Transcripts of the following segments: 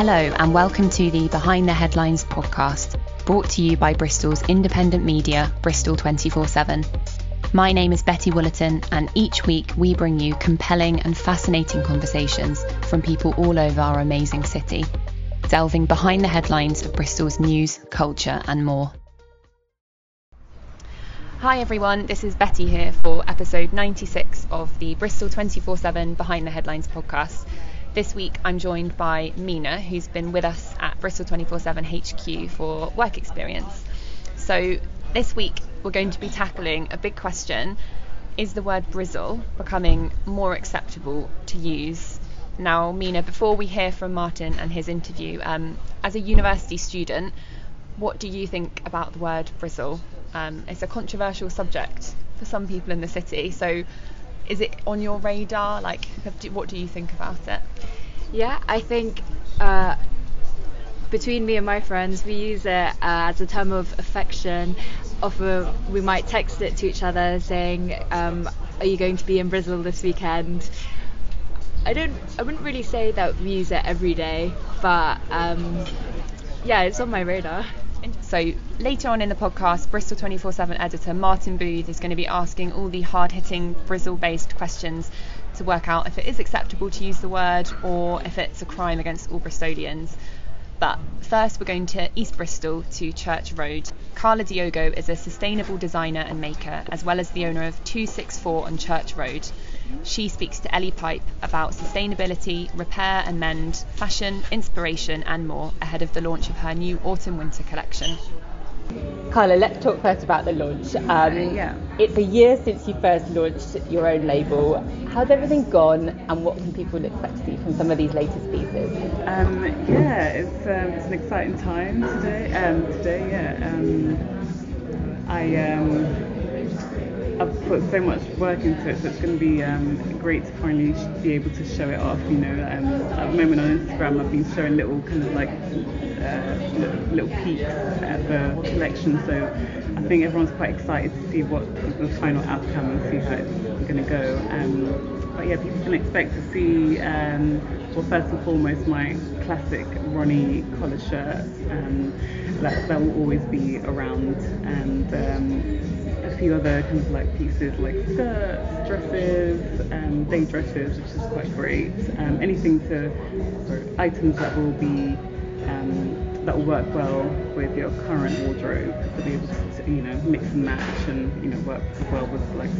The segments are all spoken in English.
Hello, and welcome to the Behind the Headlines podcast, brought to you by Bristol's independent media, Bristol 24 7. My name is Betty Woolerton, and each week we bring you compelling and fascinating conversations from people all over our amazing city, delving behind the headlines of Bristol's news, culture, and more. Hi everyone, this is Betty here for episode 96 of the Bristol 24 7 Behind the Headlines podcast. This week I'm joined by Mina, who's been with us at Bristol 24 7 HQ for work experience. So, this week we're going to be tackling a big question Is the word brizzle becoming more acceptable to use? Now, Mina, before we hear from Martin and his interview, um, as a university student, what do you think about the word brizzle? Um, it's a controversial subject for some people in the city, so is it on your radar? Like, what do you think about it? Yeah, I think uh, between me and my friends, we use it uh, as a term of affection. Often we might text it to each other saying, um, "Are you going to be in Bristol this weekend?" I don't. I wouldn't really say that we use it every day, but um, yeah, it's on my radar. So later on in the podcast, Bristol 24/7 editor Martin Booth is going to be asking all the hard-hitting Bristol-based questions to work out if it is acceptable to use the word or if it's a crime against all Bristolians. But first, we're going to East Bristol to Church Road. Carla Diogo is a sustainable designer and maker, as well as the owner of 264 on Church Road. She speaks to Ellie Pipe about sustainability, repair and mend, fashion, inspiration, and more ahead of the launch of her new autumn winter collection. Carla, let's talk first about the launch. Um, yeah. It's a year since you first launched your own label. How's everything gone, and what can people expect to see from some of these latest pieces? Um, yeah, it's, um, it's an exciting time today. Um, today, yeah. Um, I um, I've put so much work into it, so it's going to be um, great to finally be able to show it off. You know, um, at the moment on Instagram, I've been showing little kind of like uh, little peeks at the collection. So I think everyone's quite excited to see what the final outcome and see how it's going to go. Um, but yeah, people can expect to see, um, well, first and foremost, my classic Ronnie collar shirt. Um, that, that will always be around, and um, few other kind of like pieces like skirts, dresses, um, day dresses, which is quite great. Um, anything to, items that will be um, that will work well with your current wardrobe to be able to, you know, mix and match and you know work well with like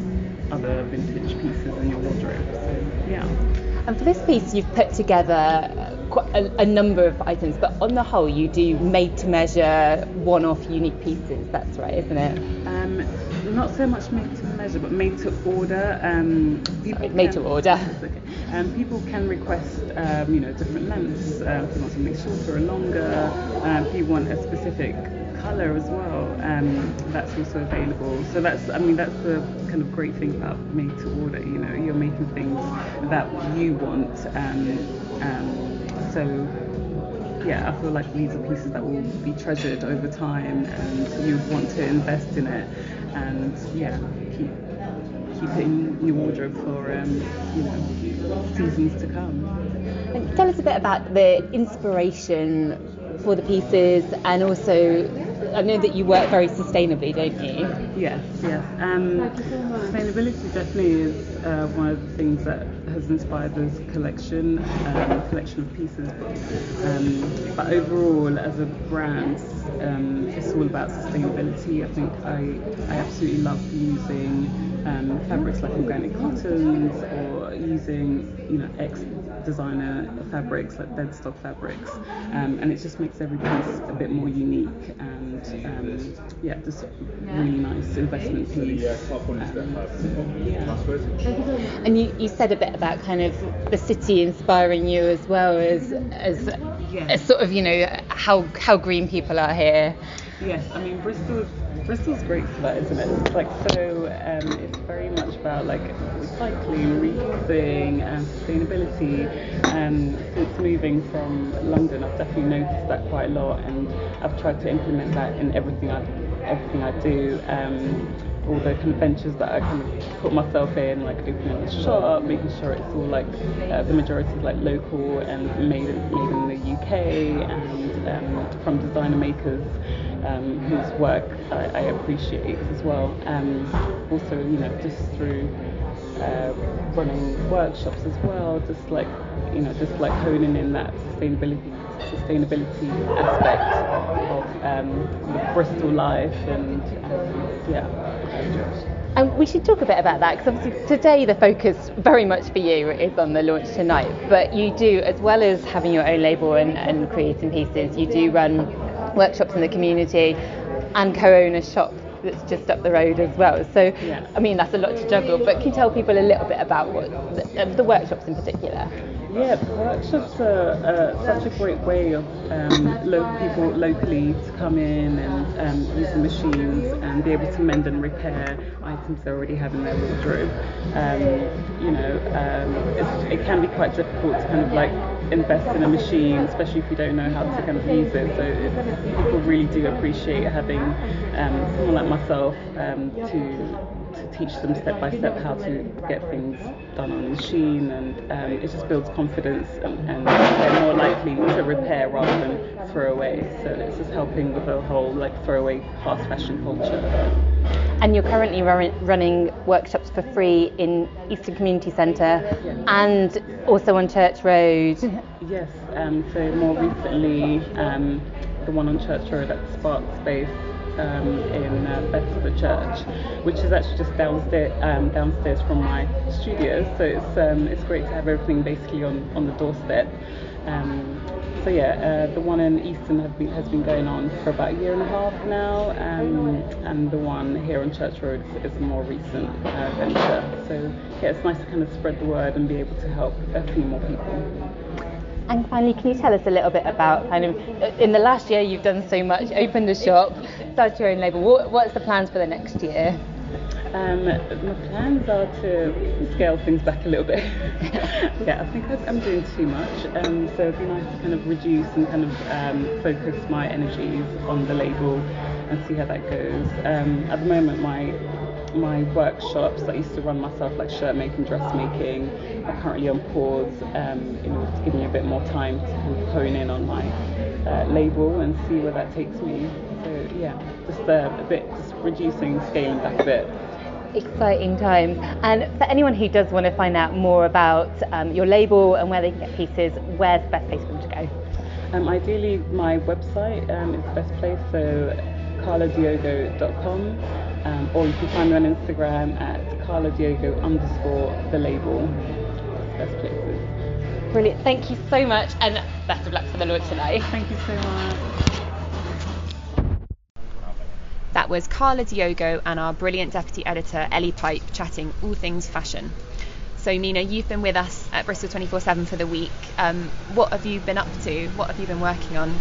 other vintage pieces in your wardrobe. So yeah. And for this piece, you've put together quite a, a, number of items, but on the whole, you do made to measure, one off unique pieces. That's right, isn't it? Um, not so much made to measure, but made to order. Um, people made can, to order. Okay. Um, people can request, um, you know, different lengths. Uh, if you want something shorter or longer, um, if you want a specific color as well, um, that's also available. So that's, I mean, that's the kind of great thing about made to order. You know, you're making things that you want. Um, um, so yeah, I feel like these are pieces that will be treasured over time and you want to invest in it and yeah, keep keep it in your wardrobe for um, you know seasons to come. And tell us a bit about the inspiration for the pieces and also I know that you work very sustainably, don't you? Yes, yes. Um, sustainability definitely is uh, one of the things that has inspired this collection, um, collection of pieces. Um, but overall, as a brand, um, it's all about sustainability. I think I, I absolutely love using um, fabrics like organic cottons or using you know designer fabrics like deadstock fabrics, um, and it just makes every piece a bit more unique and um, yeah, just really nice investment piece. Um, yeah. And you, you said a bit about kind of the city inspiring you as well as as, as sort of you know how how green people are here. Yes, I mean Bristol Bristol's great for that, isn't it? It's like so. Um, it's very much about like recycling, reusing, and sustainability. And since moving from London, I've definitely noticed that quite a lot, and I've tried to implement that in everything I everything I do. Um, all the kind of ventures that I kind of put myself in, like opening a shop, making sure it's all like uh, the majority is like local and made in, made in the UK from designer makers um, whose work I, I, appreciate as well. Um, also, you know, just through uh, running workshops as well, just like you know, just like honing in that sustainability sustainability aspect of um, the Bristol life and um, yeah. And we should talk a bit about that because obviously today the focus very much for you is on the launch tonight. But you do, as well as having your own label and, and creating pieces, you do run workshops in the community and co-own a shop that's just up the road as well. So, yeah. I mean, that's a lot to juggle. But can you tell people a little bit about what the, um, the workshops in particular? Yeah, workshops are uh, such a great way of um, lo- people locally to come in and um, use the machines and be able to mend and repair items they already have in their wardrobe. Um, you know, um, it can be quite difficult to kind of like invest in a machine, especially if you don't know how to kind of use it. So people really do appreciate having um, someone like myself um, to to teach them step by step how to get things done on the machine, and um, it just builds confidence, and, and, they're more likely to repair rather than throw away. So it's just helping with the whole like throwaway fast fashion culture. And you're currently running workshops for free in Easton Community Centre and also on Church Road. Yes, um, so more recently, um, the one on Church Road at Spark Space um, in uh, Church, which is actually just downstairs um, downstairs from my studio. So it's um, it's great to have everything basically on, on the doorstep. Um, so yeah, uh, the one in Easton been, has been going on for about a year and a half now, um, and the one here on Church Road is a more recent uh, venture. So yeah, it's nice to kind of spread the word and be able to help a few more people. And finally, can you tell us a little bit about kind of in the last year you've done so much, opened a shop, started your own label. What, what's the plans for the next year? Um, my plans are to scale things back a little bit. yeah, I think I'm doing too much, um, so it'd be nice to kind of reduce and kind of um, focus my energies on the label and see how that goes. Um, at the moment, my my workshops I used to run myself, like shirt making, dressmaking, are currently on pause um, in order to give me a bit more time to kind of hone in on my uh, label and see where that takes me. So yeah, just uh, a bit, just reducing, scaling back a bit exciting times. And for anyone who does want to find out more about um, your label and where they can get pieces, where's the best place for them to go? Um, ideally, my website um, is the best place, so carladiogo.com um, or you can find me on Instagram at Carla Diogo underscore the label. Best places. Brilliant. Thank you so much and best of luck for the launch today. Thank you so much. That was Carla Diogo and our brilliant deputy editor Ellie Pipe chatting all things fashion. So, Nina, you've been with us at Bristol 24 7 for the week. Um, what have you been up to? What have you been working on?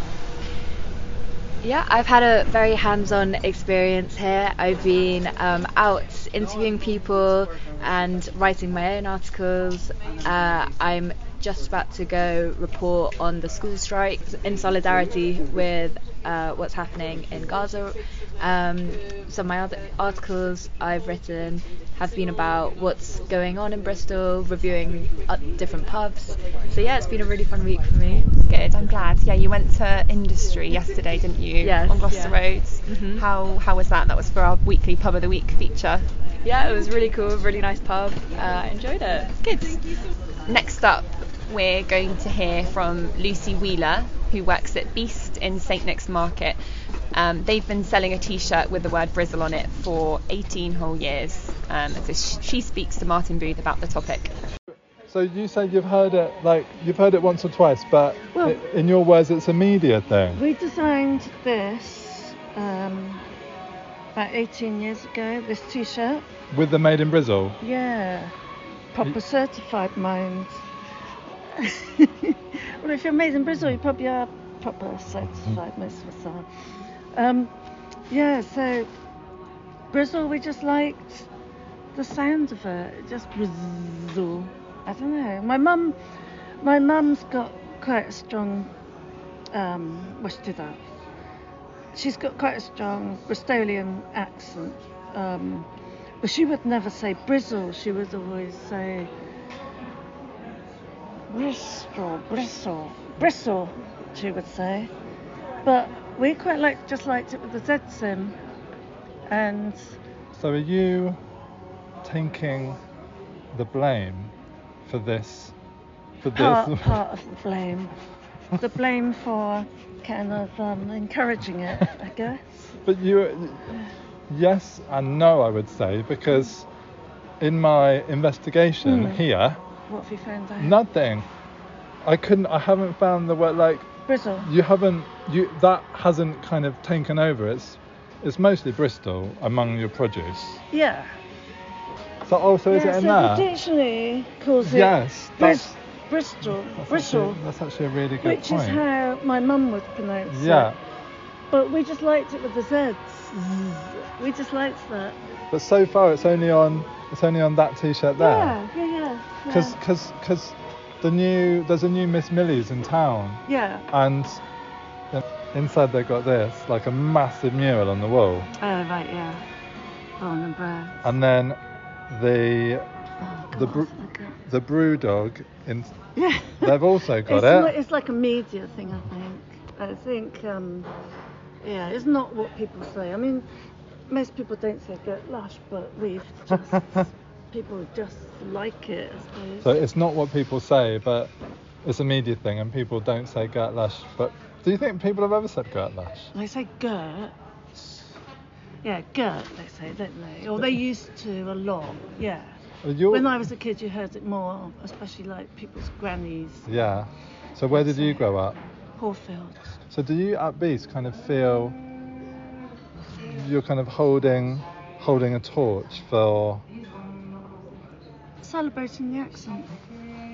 Yeah, I've had a very hands on experience here. I've been um, out interviewing people and writing my own articles. Uh, I'm just about to go report on the school strikes in solidarity with uh, what's happening in Gaza. Um, some of my other articles I've written have been about what's going on in Bristol, reviewing uh, different pubs. So yeah, it's been a really fun week for me. Good, I'm glad. Yeah, you went to Industry yesterday, didn't you? Yes. On Gloucester yeah. Road. Mm-hmm. How how was that? That was for our weekly pub of the week feature. Yeah, it was really cool. Really nice pub. Uh, I enjoyed it. Good. Next up, we're going to hear from Lucy Wheeler, who works at Beast in St Nick's Market. Um, they've been selling a T-shirt with the word Brizzle on it for 18 whole years. Um, so she speaks to Martin Booth about the topic. So you say you've heard it like you've heard it once or twice, but well, it, in your words, it's a media thing. We designed this um, about 18 years ago. This T-shirt with the Made in Brizzle. Yeah, proper certified mind. well, if you're made in Brizzle, you probably are proper certified, most of us are. Um, yeah, so Brizzle, we just liked the sound of it. it just Bristol. I don't know. My mum, my mum's got quite a strong. Um, what's that? She's got quite a strong Bristolian accent, Um, but she would never say Brizzle. She would always say Bristol, Bristle, Bristle. She would say. But we quite like just liked it with the Z sim. And So are you taking the blame for this? For this? part, part of the blame. The blame for kind of um, encouraging it, I guess. But you, yes and no, I would say, because in my investigation Mm. here, What have you found out? nothing. I couldn't. I haven't found the word like Bristol. you haven't. You that hasn't kind of taken over. It's it's mostly Bristol among your produce. Yeah. Oh, so is yeah, it in so there? the dictionary calls it Yes, that's- Bristol, That's Bristle, actually, that's actually a really good which point. Which is how my mum would pronounce yeah, it. But we just liked it with the Zs. We just liked that. but so far it's only on it's only on that T-shirt there. Yeah, yeah, yeah. Because yeah. because because the new there's a new Miss Millie's in town yeah. and inside they've got this like a massive mural on the wall Oh, right, yeah. Bred. and then the Oh, the br- the BrewDog in Yeah. they've also got it's, it. li- it's like a media thing, I think. I think, um, yeah, it's not what people say. I mean, most people don't say get lush, but we've just, people just like it, I suppose. So it's not what people say, but it's a media thing, and people don't say Gert lush But do you think people have ever said Gert lush They say Gert. Yeah, Gert, they say, don't they? Or they used to a lot, yeah. You're- When I was a kid, you heard it more, especially like people's grannies, Yeah. So where did you grow up? Horfield. So do you at Beast kind of feel you're kind of holding holding a torch for Celebrating the accent.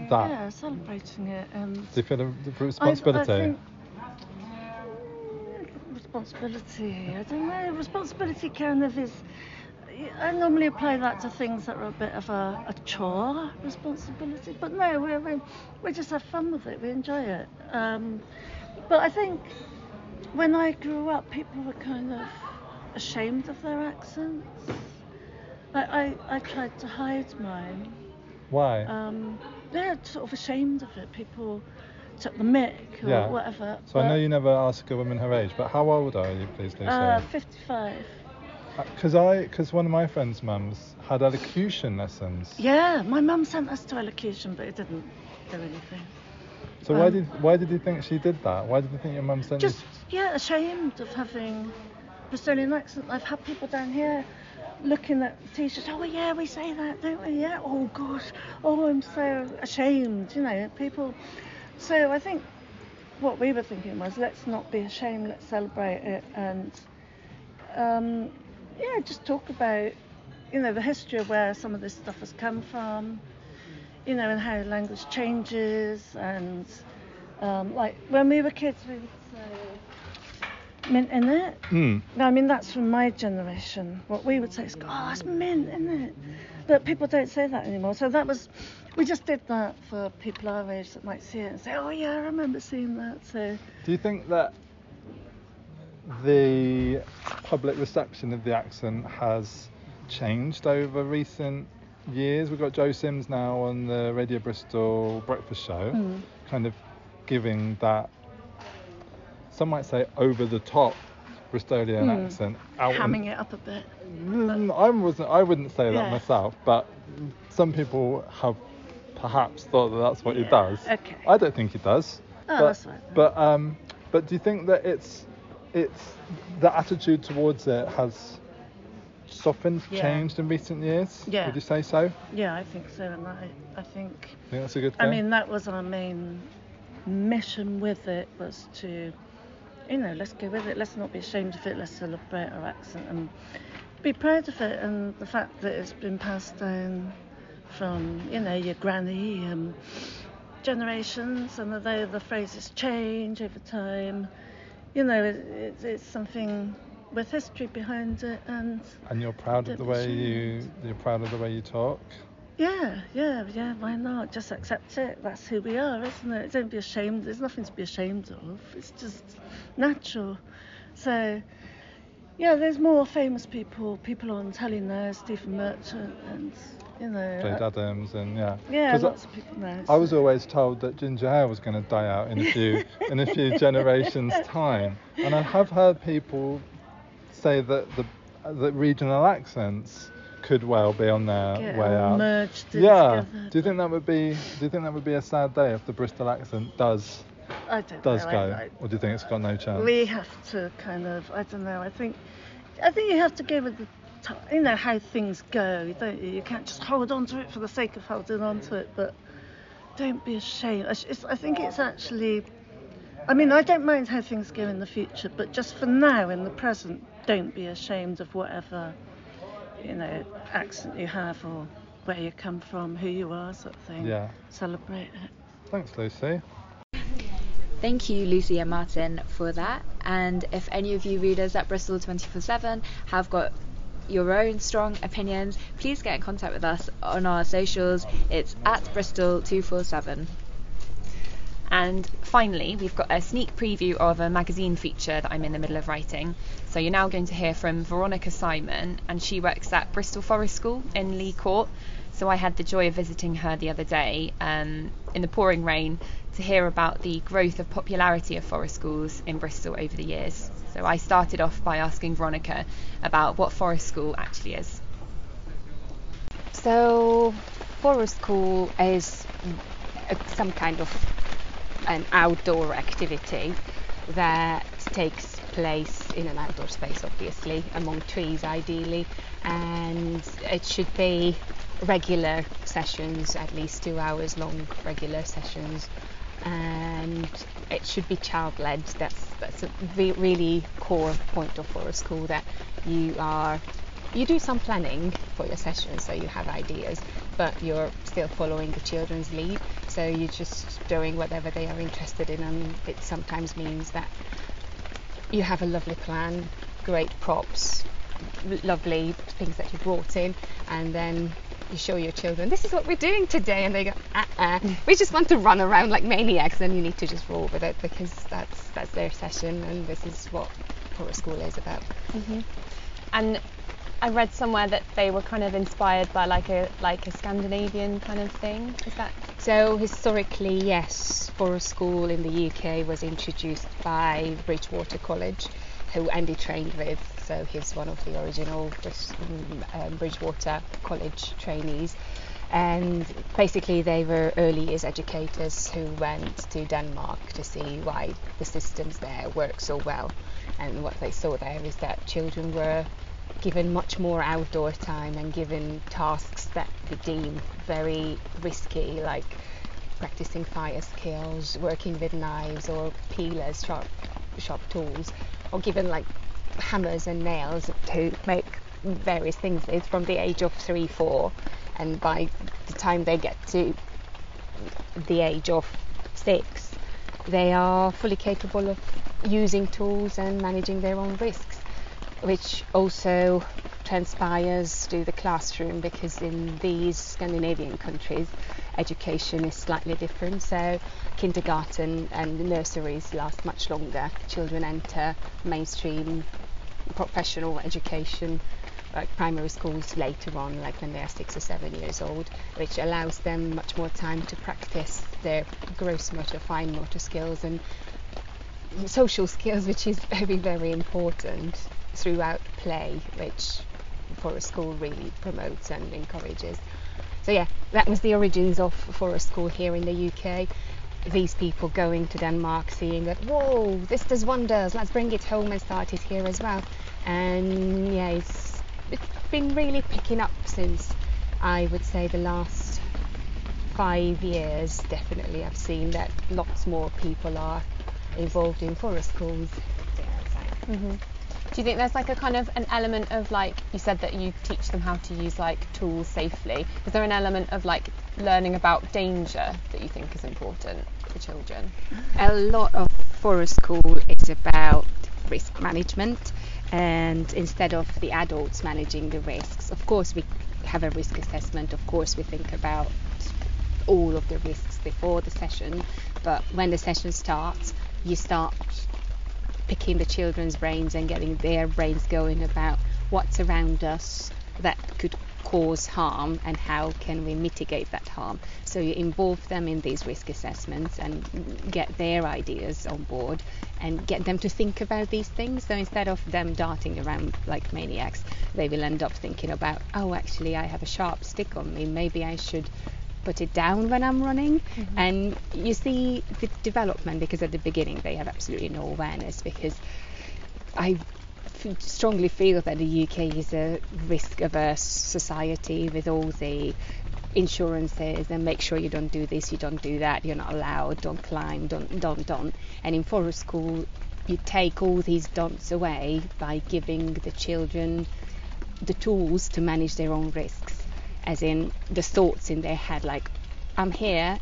that? Yeah, celebrating it and Do you feel a the I- responsibility? I think, responsibility. I don't know. Responsibility kind of is. I normally apply that to things that are a bit of a, a chore responsibility, but no, we we we just have fun with it. We enjoy it. Um, but I think when I grew up, people were kind of ashamed of their accents. I I, I tried to hide mine. Why? Um, they're sort of ashamed of it. People took the mick or Yeah. whatever. so I know you never ask a woman her age, but how old are you, please, Lucy? Uh, 55. Because I, because one of my friends' mums had elocution lessons. Yeah, my mum sent us to elocution, but it didn't do anything. So why Um, did why did you think she did that? Why did you think your mum sent you? Just, you? yeah, ashamed of having Bristolian accent. I've had people down here looking at t-shirts. Oh, yeah, we say that, don't we? Yeah. Oh, gosh. Oh, I'm so ashamed. You know, people. So I think what we were thinking was let's not be ashamed. Let's celebrate it and um, yeah, just talk about you know the history of where some of this stuff has come from. You know, and how language changes and um, like when we were kids, we would say mint in it. Mm. No, I mean that's from my generation. What we would say is, "Oh, that's mint, isn't it?" But people don't say that anymore. So that was, we just did that for people our age that might see it and say, "Oh yeah, I remember seeing that." So Do you think that the public reception of the accent has changed over recent years? We've got Joe Sims now on the Radio Bristol Breakfast Show, Mm. kind of giving that, some might say, over the top Bristolian Mm. accent hamming it up a bit. Mm, I wasn't. I wouldn't say that Yeah. myself, but some people have perhaps thought that that's what he does. okay. I don't think he does. Oh, but, that's right. But um, but do you think that it's it's the attitude towards it has softened, Yeah. changed in recent years? Yeah. Would you say so? Yeah, I think so, and I, I think. I think that's a good thing. I mean, that was our main mission with it was to, you know, let's go with it. Let's not be ashamed of it. Let's celebrate our accent and be proud of it. And the fact that it's been passed down from, you know, your granny um, generations, and although the phrases change over time, you know, it, it, it's something with history behind it. And and you're proud of the way you you're proud of the way you talk. Yeah, yeah, yeah, why not? Just accept it. That's who we are, isn't it? Don't be ashamed. There's nothing to be ashamed of. It's just natural. So, yeah, there's more famous people, people on telly now, Stephen Merchant, and you know. Jade uh, Adams and yeah. yeah, 'Cause I- lots of people now. I was always told that ginger hair was going to die out in a few in a few generations' time, and I have heard people say that the that regional accents could well be on their Get way out. merged Yeah. together, Do you think that would be Do you think that would be a sad day if the Bristol accent does I don't does know. go, I- I- or do you think it's got no chance? we have to kind of I don't know I think I think you have to go with the ti you know how things go don't you you can't just hold on to it for the sake of holding on to it but don't be ashamed it's, I think it's actually I mean I don't mind how things go in the future but just for now in the present don't be ashamed of whatever you know accent you have or where you come from who you are sort of thing Yeah. celebrate it Thanks, Lucy. Thank you, Lucy and Martin, for that. And if any of you readers at Bristol 24 7 have got your own strong opinions, please get in contact with us on our socials. It's at Bristol 247. And finally, we've got a sneak preview of a magazine feature that I'm in the middle of writing. So you're now going to hear from Veronica Simon, and she works at Bristol Forest School in Leigh Court. So I had the joy of visiting her the other day um, in the pouring rain to hear about the growth of popularity of forest schools in Bristol over the years. So I started off by asking Veronica about what forest school actually is. So, forest school is some kind of an outdoor activity that takes place in an outdoor space, obviously, among trees ideally, and it should be regular sessions, at least two hours long regular sessions, and it should be child led. That's that's a re- really core point of forest school that you are you do some planning for your sessions so you have ideas but you're still following the children's lead so you're just doing whatever they are interested in and it sometimes means that you have a lovely plan great props lovely things that you brought in and then you show your children this is what we're doing today and they go uh-uh we just want to run around like maniacs and you need to just roll with it because that's that's their session and this is what forest school is about. Mm-hmm. And I read somewhere that they were kind of inspired by like a like a Scandinavian kind of thing. Is that So historically, yes, forest school in the UK was introduced by Bridgewater College, who Andy trained with. So he's one of the original mm, um, Bridgewater College trainees. And basically, they were early years educators who went to Denmark to see why the systems there work so well. And what they saw there is that children were given much more outdoor time and given tasks that they deem very risky, like practicing fire skills, working with knives or peelers, sharp, sharp tools, or given like hammers and nails to make various things. With from the age of three, four, and by the time they get to the age of six, they are fully capable of using tools and managing their own risks, which also transpires to the classroom because in these Scandinavian countries, education is slightly different. So, kindergarten and nurseries last much longer. Children enter mainstream professional education like primary schools later on, like when they are six or seven years old, which allows them much more time to practice their gross motor, fine motor skills and social skills, which is very, very important throughout play, which Forest School really promotes and encourages. So yeah, that was the origins of Forest School here in the UK. These people going to Denmark, seeing that whoa, this does wonders. Let's bring it home and start it here as well. And yeah, it's it's been really picking up since I would say the last five years. Definitely, I've seen that lots more people are involved in forest schools. Mm-hmm. Do you think there's like a kind of an element of like you said that you teach them how to use like tools safely? Is there an element of like learning about danger that you think is important for children? a lot of forest school is about risk management and instead of the adults managing the risks of course we have a risk assessment of course we think about all of the risks before the session but when the session starts you start picking the children's brains and getting their brains going about what's around us that could cause harm and how can we mitigate that harm. So you involve them in these risk assessments and get their ideas on board and get them to think about these things. So instead of them darting around like maniacs, they will end up thinking about, oh, actually, I have a sharp stick on me. Maybe I should put it down when I'm running. Mm-hmm. And you see the development because at the beginning they have absolutely no awareness because I strongly feel that the UK is a risk averse society with all the insurances and make sure you don't do this, you don't do that, you're not allowed, don't climb, don't, don't, don't. And in forest school, you take all these don'ts away by giving the children the tools to manage their own risks, as in the thoughts in their head, like, I'm here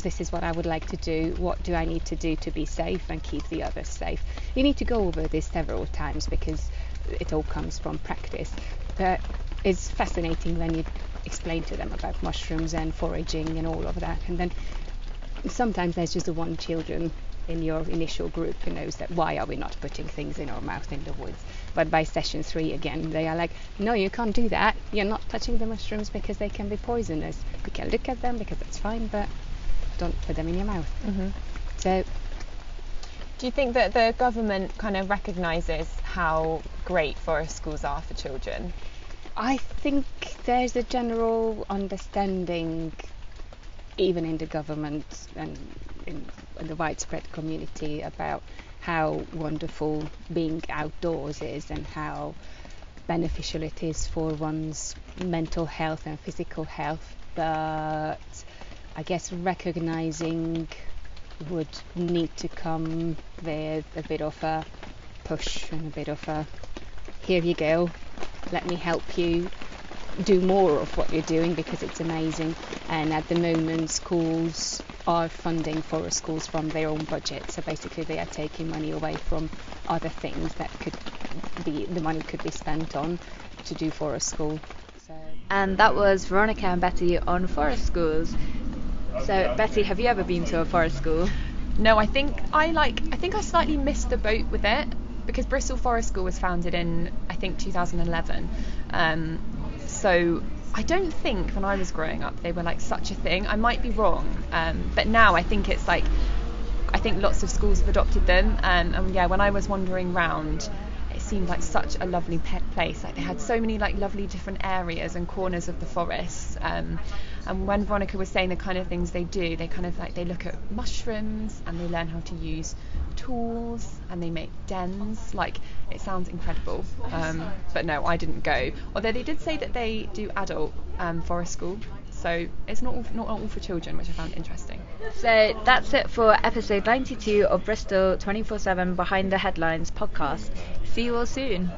this is what I would like to do, what do I need to do to be safe and keep the others safe. You need to go over this several times because it all comes from practice. But it's fascinating when you explain to them about mushrooms and foraging and all of that. And then sometimes there's just the one children in your initial group who knows that why are we not putting things in our mouth in the woods. But by session three again, they are like, no, you can't do that. You're not touching the mushrooms because they can be poisonous. You can look at them because that's fine, but don't put them in your mouth. Mm-hmm. So, do you think that the government kind of recognises how great forest schools are for children? I think there's a general understanding, even in the government and in, in the widespread community, about how wonderful being outdoors is and how beneficial it is for one's mental health and physical health. But I guess recognizing would need to come with a bit of a push and a bit of a here you go, let me help you do more of what you're doing because it's amazing. And at the moment, schools are funding forest schools from their own budget. So basically, they are taking money away from other things that could be the money could be spent on to do forest school. So. And that was Veronica and Betty on forest schools. So, Betty, have you ever been to a forest school? No, I think I like. I think I slightly missed the boat with it because Bristol Forest School was founded in I think 2011. Um, so I don't think when I was growing up they were like such a thing. I might be wrong, um, but now I think it's like I think lots of schools have adopted them. Um, and yeah, when I was wandering around, it seemed like such a lovely pet place. Like they had so many like lovely different areas and corners of the forest. Um, and when Veronica was saying the kind of things they do, they kind of like they look at mushrooms and they learn how to use tools and they make dens. Like it sounds incredible. Um, but no, I didn't go. Although they did say that they do adult um, forest school. So it's not all, not all for children, which I found interesting. So that's it for episode 92 of Bristol 24/7 Behind the Headlines podcast. See you all soon.